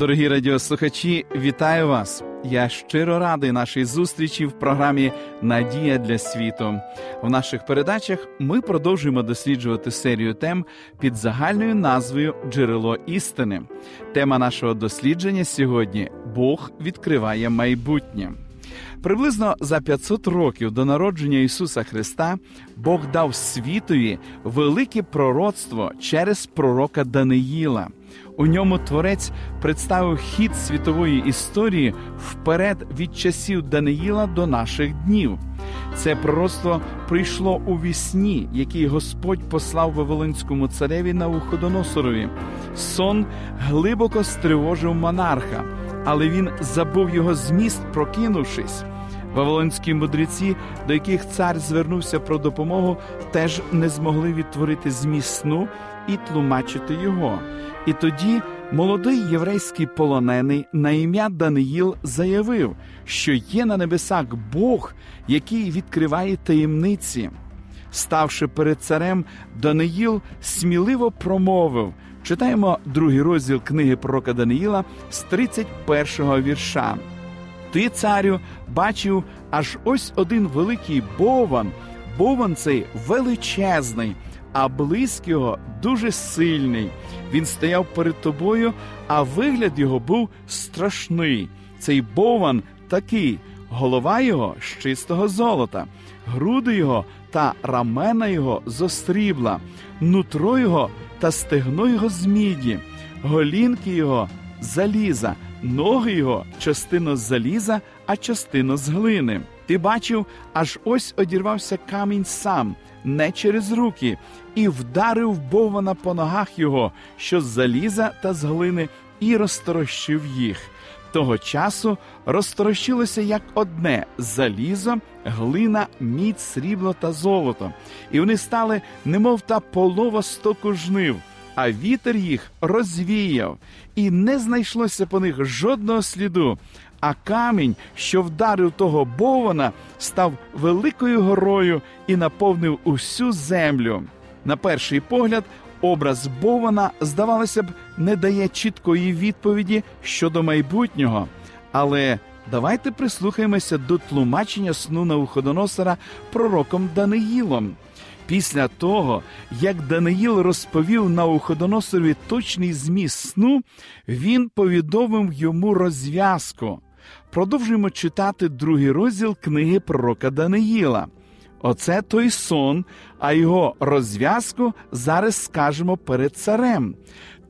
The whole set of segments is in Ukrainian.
Дорогі радіослухачі, вітаю вас! Я щиро радий нашій зустрічі в програмі Надія для світу. В наших передачах ми продовжуємо досліджувати серію тем під загальною назвою Джерело істини. Тема нашого дослідження сьогодні Бог відкриває майбутнє. Приблизно за 500 років до народження Ісуса Христа Бог дав світові велике пророцтво через пророка Даниїла. У ньому творець представив хід світової історії вперед від часів Даниїла до наших днів. Це пророцтво прийшло у вісні, який Господь послав Вавилонському цареві на Уходоносорові. Сон глибоко стривожив монарха, але він забув його зміст, прокинувшись. Вавилонські мудреці, до яких цар звернувся про допомогу, теж не змогли відтворити зміст сну і тлумачити його. І тоді молодий єврейський полонений на ім'я Даниїл заявив, що є на небесах Бог, який відкриває таємниці. Ставши перед царем, Даниїл сміливо промовив. Читаємо другий розділ книги пророка Даниїла з 31-го вірша. Ти, царю, бачив аж ось один великий бован. Бован цей величезний, а блиск його дуже сильний. Він стояв перед тобою, а вигляд його був страшний. Цей бован такий, голова його з чистого золота, груди його та рамена його з острібла, нутро його та стегно його з міді, голінки його заліза, ноги його частину з заліза, а частину з глини. Ти бачив, аж ось одірвався камінь сам, не через руки, і вдарив бована по ногах його, що з заліза та з глини, і розторощив їх. Того часу розторощилося як одне залізо, глина, мідь, срібло та золото, і вони стали, немов та полова стоку жнив, а вітер їх розвіяв, і не знайшлося по них жодного сліду. А камінь, що вдарив того бована, став великою горою і наповнив усю землю. На перший погляд, образ Бована, здавалося б, не дає чіткої відповіді щодо майбутнього. Але давайте прислухаємося до тлумачення сну Навуходоносора пророком Даниїлом. Після того, як Даниїл розповів Навуходоносорові точний зміст сну, він повідомив йому розв'язку. Продовжуємо читати другий розділ книги пророка Даниїла. Оце той сон, а його розв'язку зараз скажемо перед царем.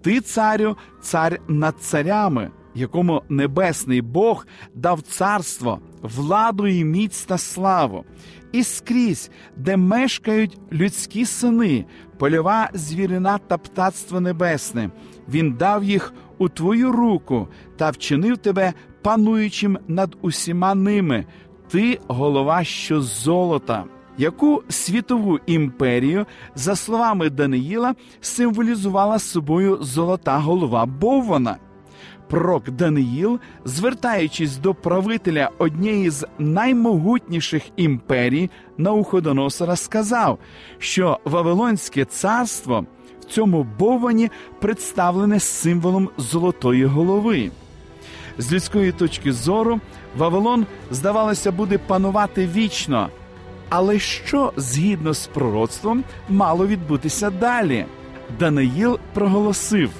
Ти, царю, цар над царями, якому небесний Бог дав царство, владу і міць та славу, і скрізь, де мешкають людські сини, польова звірина та птацтво небесне, він дав їх у твою руку та вчинив тебе пануючим над усіма ними. Ти голова що золота. Яку світову імперію, за словами Даниїла, символізувала собою золота голова Боввана? Пророк Даниїл, звертаючись до правителя однієї з наймогутніших імперій Науходоносора, сказав, що Вавилонське царство в цьому Боввані представлене символом золотої голови. З людської точки зору, Вавилон, здавалося, буде панувати вічно. Але що згідно з пророцтвом мало відбутися далі? Даниїл проголосив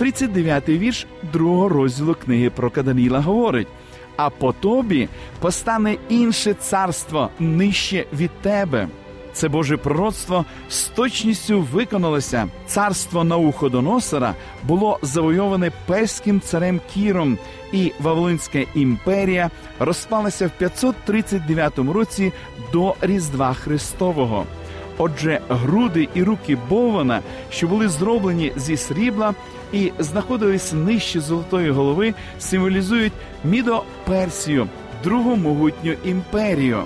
39-й вірш другого розділу книги про Каданіла говорить: а по тобі постане інше царство нижче від тебе. Це Боже пророцтво з точністю виконалося. Царство Науходоносора було завойоване перським царем Кіром, і Вавилонська імперія розпалася в 539 році до Різдва Христового. Отже, груди і руки Бована, що були зроблені зі срібла і знаходились нижче золотої голови, символізують Мідо-Персію, другу могутню імперію.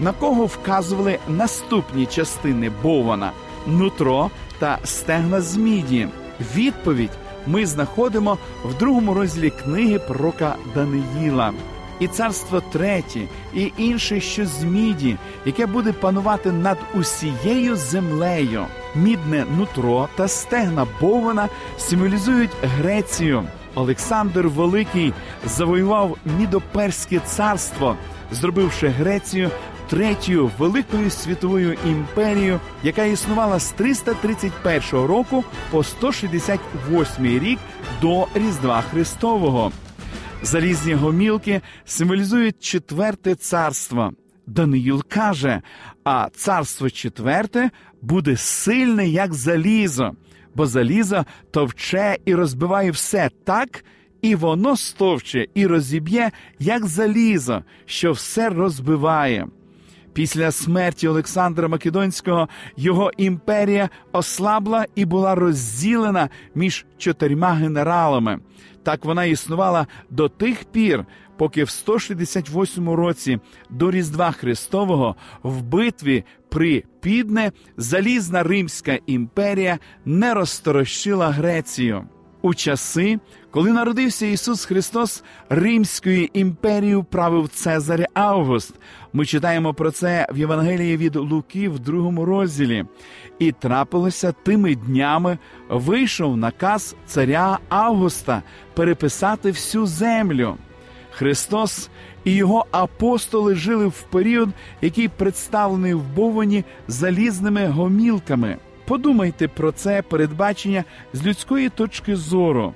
На кого вказували наступні частини Бована нутро та стегна з міді. Відповідь ми знаходимо в другому розділі книги пророка Даниїла. І царство третє, і інше, що з міді, яке буде панувати над усією землею. Мідне нутро та стегна Бована символізують Грецію. Олександр Великий завоював Мідоперське царство, зробивши Грецію третьою великою світовою імперією, яка існувала з 331 року по 168 рік до Різдва Христового. Залізні гомілки символізують четверте царство. Даниїл каже: а царство четверте буде сильне, як залізо, бо залізо товче і розбиває все так, і воно стовче і розіб'є, як залізо, що все розбиває. Після смерті Олександра Македонського його імперія ослабла і була розділена між чотирма генералами. Так вона існувала до тих пір, поки в 168 році до Різдва Христового в битві при Підне залізна Римська імперія не розторощила Грецію. У часи, коли народився Ісус Христос, Римською імперією правив Цезар Август. Ми читаємо про це в Євангелії від Луки в другому розділі. І трапилося тими днями, вийшов наказ царя Августа переписати всю землю. Христос і його апостоли жили в період, який представлений в Бовані залізними гомілками. Подумайте про це передбачення з людської точки зору,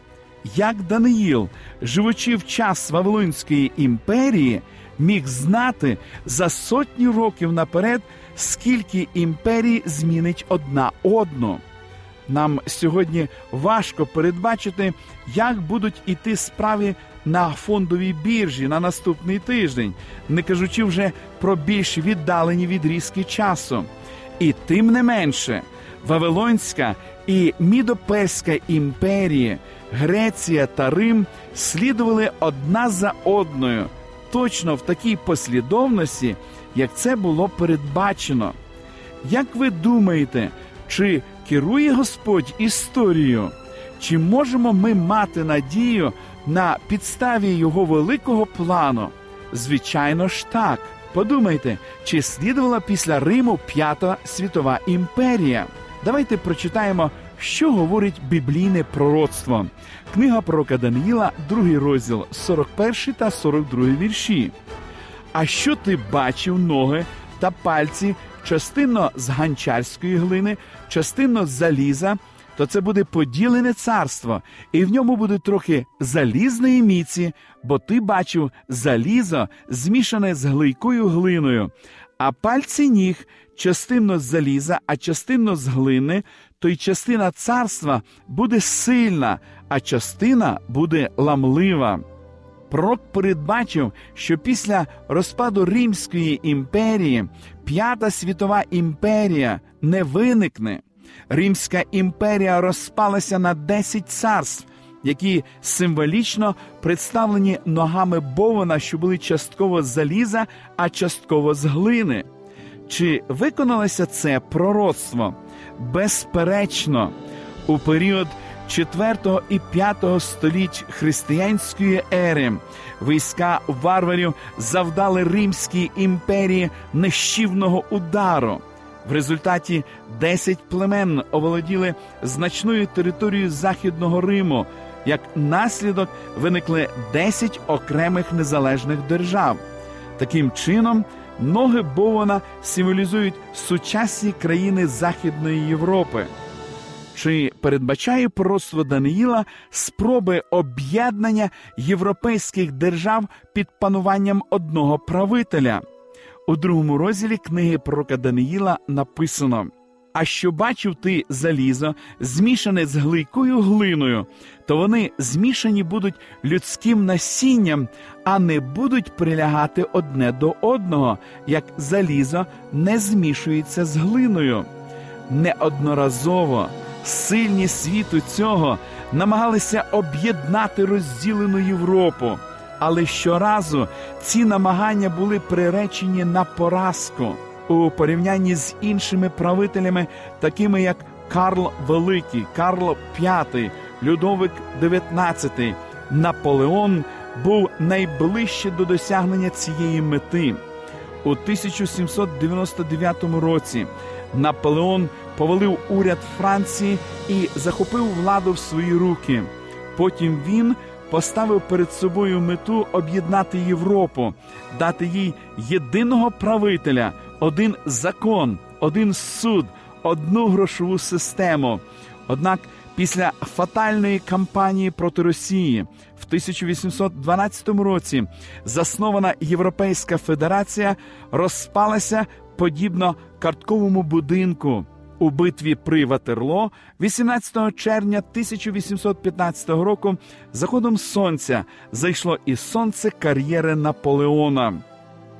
як Даниїл, живучи в час Вавилонської імперії, міг знати за сотні років наперед, скільки імперій змінить одна одну. Нам сьогодні важко передбачити, як будуть іти справи на фондовій біржі на наступний тиждень, не кажучи вже про більш віддалені відрізки часу. І тим не менше. Вавилонська і Мідоперська імперії, Греція та Рим слідували одна за одною, точно в такій послідовності, як це було передбачено. Як ви думаєте, чи керує Господь історією? Чи можемо ми мати надію на підставі його великого плану? Звичайно ж так. Подумайте, чи слідувала після Риму П'ята світова імперія? Давайте прочитаємо, що говорить біблійне пророцтво. Книга пророка Даниїла, другий розділ, 41 та 42 вірші. А що ти бачив ноги та пальці частинно з ганчарської глини, частинно з заліза, то це буде поділене царство, і в ньому буде трохи залізної міці, бо ти бачив залізо, змішане з глийкою глиною, а пальці ніг частинно з заліза, а частинно з глини, то й частина царства буде сильна, а частина буде ламлива. Пророк передбачив, що після розпаду Римської імперії П'ята світова імперія не виникне. Римська імперія розпалася на 10 царств, які символічно представлені ногами Бована, що були частково з заліза, а частково з глини. Чи виконалося це пророцтво? Безперечно, у період 4 і 5 століть християнської ери війська варварів завдали Римській імперії нещівного удару. В результаті 10 племен оволоділи значною територією Західного Риму. Як наслідок виникли 10 окремих незалежних держав. Таким чином, ноги Бована символізують сучасні країни Західної Європи. Чи передбачає пророцтво Даниїла спроби об'єднання європейських держав під пануванням одного правителя? У другому розділі книги пророка Даниїла написано: А що бачив ти залізо, змішане з глийкою глиною, то вони змішані будуть людським насінням, а не будуть прилягати одне до одного, як залізо не змішується з глиною. Неодноразово сильні світу цього намагалися об'єднати розділену Європу, але щоразу ці намагання були приречені на поразку у порівнянні з іншими правителями, такими як Карл Великий, Карл V, Людовик XIX, Наполеон був найближче до досягнення цієї мети. У 1799 році Наполеон повалив уряд Франції і захопив владу в свої руки. Потім він поставив перед собою мету об'єднати Європу, дати їй єдиного правителя, один закон, один суд, одну грошову систему. Однак після фатальної кампанії проти Росії в 1812 році заснована Європейська Федерація розпалася подібно картковому будинку. У битві при Ватерло 18 червня 1815 року заходом сонця зайшло і сонце кар'єри Наполеона.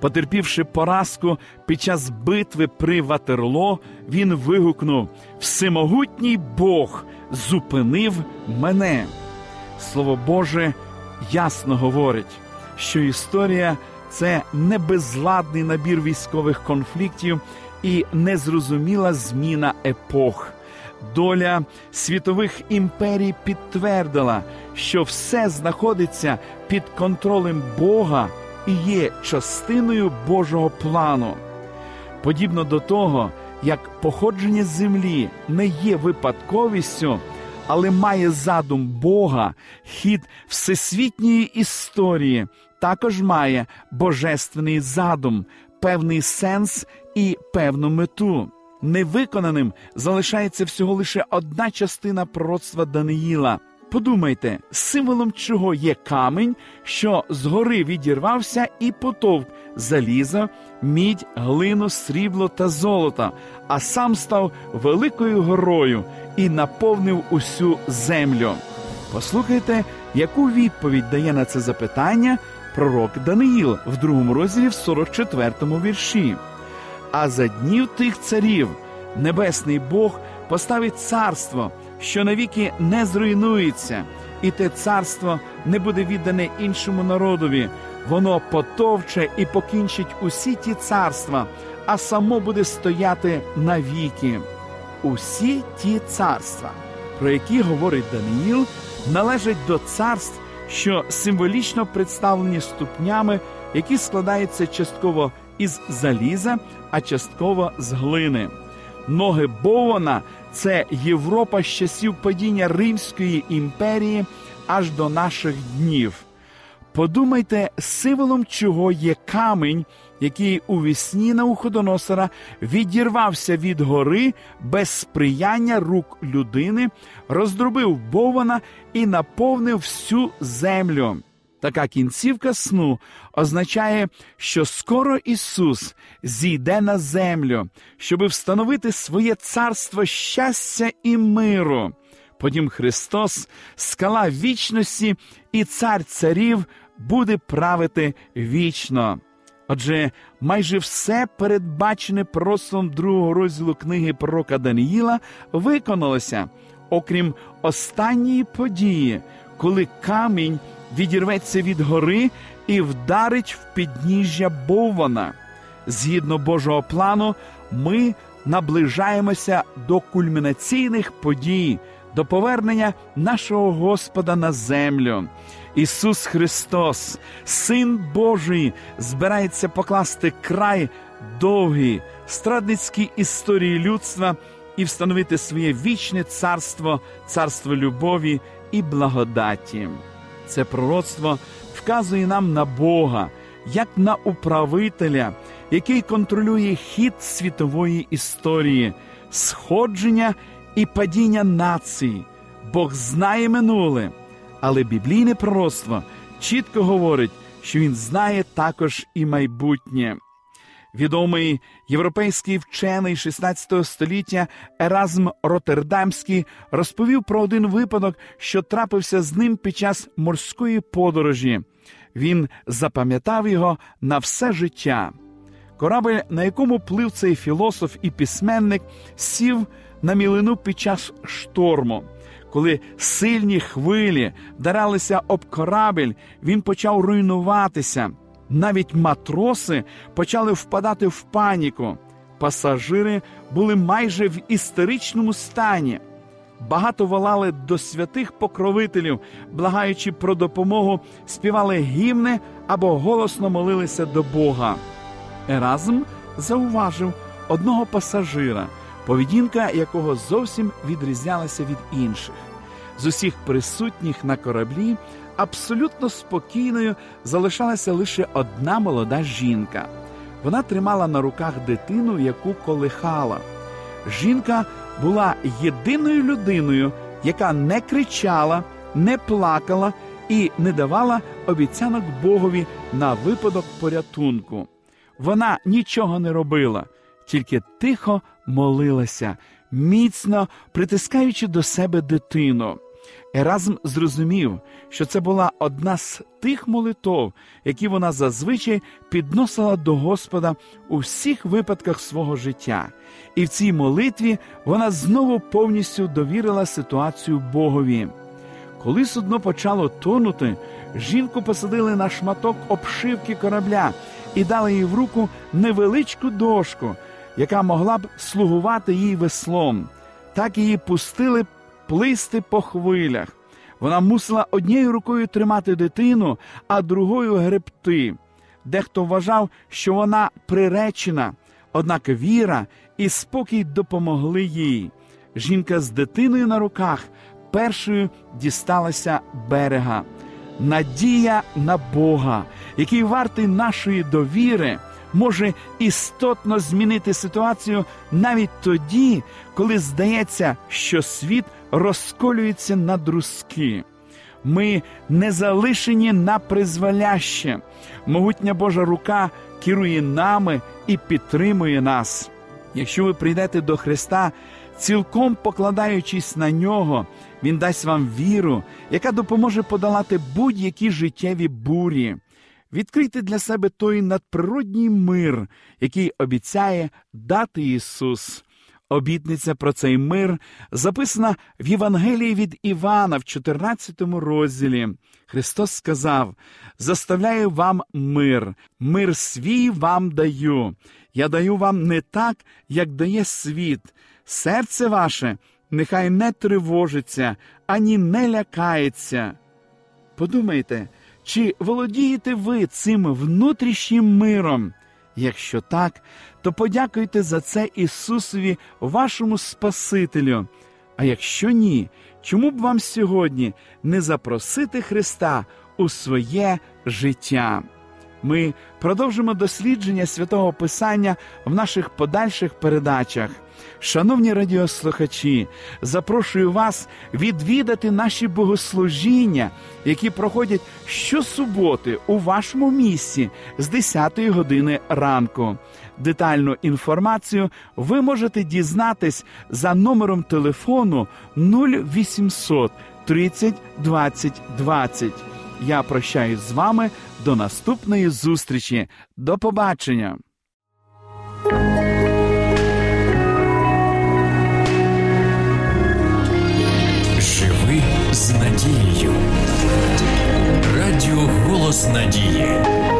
Потерпівши поразку під час битви при Ватерло, він вигукнув: Всемогутній Бог зупинив мене. Слово Боже ясно говорить, що історія це не безладний набір військових конфліктів і незрозуміла зміна епох. Доля світових імперій підтвердила, що все знаходиться під контролем Бога і є частиною Божого плану. Подібно до того, як походження землі не є випадковістю, але має задум Бога, хід всесвітньої історії також має божественний задум, певний сенс і певну мету. Невиконаним залишається всього лише одна частина пророцтва Даниїла. Подумайте, символом чого є камінь, що згори відірвався і потовк залізо, мідь, глину, срібло та золото, а сам став великою горою і наповнив усю землю. Послухайте, яку відповідь дає на це запитання пророк Даниїл в другому розділі в 44-му вірші. А за днів тих царів небесний Бог поставить царство, що навіки не зруйнується, і те царство не буде віддане іншому народові. Воно потовче і покінчить усі ті царства, а само буде стояти навіки. Усі ті царства, про які говорить Даниїл, належать до царств, що символічно представлені ступнями, які складаються частково із заліза, а частково з глини. Ноги Бована це Європа з часів падіння Римської імперії аж до наших днів. Подумайте, символом чого є камінь, який у вісні Науходоносора відірвався від гори без сприяння рук людини, роздробив Бована і наповнив всю землю. Така кінцівка сну означає, що скоро Ісус зійде на землю, щоби встановити своє царство щастя і миру. Потім Христос, скала вічності і цар царів буде правити вічно. Отже, майже все передбачене пророцтвом другого розділу книги пророка Даниїла виконалося, окрім останньої події, коли камінь відірветься від гори і вдарить в підніжжя Боввана. Згідно Божого плану, ми наближаємося до кульмінаційних подій, до повернення нашого Господа на землю. Ісус Христос, Син Божий, збирається покласти край довгій страдницькій історії людства і встановити своє вічне царство, царство любові і благодаті. Це пророцтво вказує нам на Бога, як на управителя, який контролює хід світової історії, сходження і падіння націй. Бог знає минуле, але біблійне пророцтво чітко говорить, що він знає також і майбутнє. Відомий європейський вчений 16 століття Еразм Роттердамський розповів про один випадок, що трапився з ним під час морської подорожі. Він запам'ятав його на все життя. Корабель, на якому плив цей філософ і письменник, сів на мілину під час шторму. Коли сильні хвилі вдаралися об корабель, він почав руйнуватися. Навіть матроси почали впадати в паніку. Пасажири були майже в істеричному стані. Багато волали до святих покровителів, благаючи про допомогу, співали гімни або голосно молилися до Бога. Еразм зауважив одного пасажира, поведінка якого зовсім відрізнялася від інших. З усіх присутніх на кораблі абсолютно спокійною залишалася лише одна молода жінка. Вона тримала на руках дитину, яку колихала. Жінка була єдиною людиною, яка не кричала, не плакала і не давала обіцянок Богові на випадок порятунку. Вона нічого не робила, тільки тихо молилася, міцно притискаючи до себе дитину. Еразм зрозумів, що це була одна з тих молитов, які вона зазвичай підносила до Господа у всіх випадках свого життя, і в цій молитві вона знову повністю довірила ситуацію Богові. Коли судно почало тонути, жінку посадили на шматок обшивки корабля і дали їй в руку невеличку дошку, яка могла б слугувати їй веслом. Так її пустили плисти по хвилях. Вона мусила однією рукою тримати дитину, а другою гребти. Дехто вважав, що вона приречена, однак віра і спокій допомогли їй. Жінка з дитиною на руках першою дісталася берега. Надія на Бога, який вартий нашої довіри, може істотно змінити ситуацію навіть тоді, коли здається, що світ розколюється на друзки. Ми не залишені на призволяще. Могутня Божа рука керує нами і підтримує нас. Якщо ви прийдете до Христа, цілком покладаючись на нього, Він дасть вам віру, яка допоможе подолати будь-які життєві бурі. Відкрийте для себе той надприродній мир, який обіцяє дати Ісус. Обітниця про цей мир записана в Євангелії від Івана в 14 розділі. Христос сказав: Заставляю вам мир, мир свій вам даю. Я даю вам не так, як дає світ. Серце ваше нехай не тривожиться, ані не лякається. Подумайте, чи володієте ви цим внутрішнім миром? Якщо так, то подякуйте за це Ісусові, вашому Спасителю. А якщо ні, чому б вам сьогодні не запросити Христа у своє життя? Ми продовжимо дослідження святого Писання в наших подальших передачах. Шановні радіослухачі, запрошую вас відвідати наші богослужіння, які проходять щосуботи у вашому місці з 10 години ранку. Детальну інформацію ви можете дізнатись за номером телефону 0800 30 20 20. Я прощаюсь з вами до наступної зустрічі. До побачення. Голос Надії.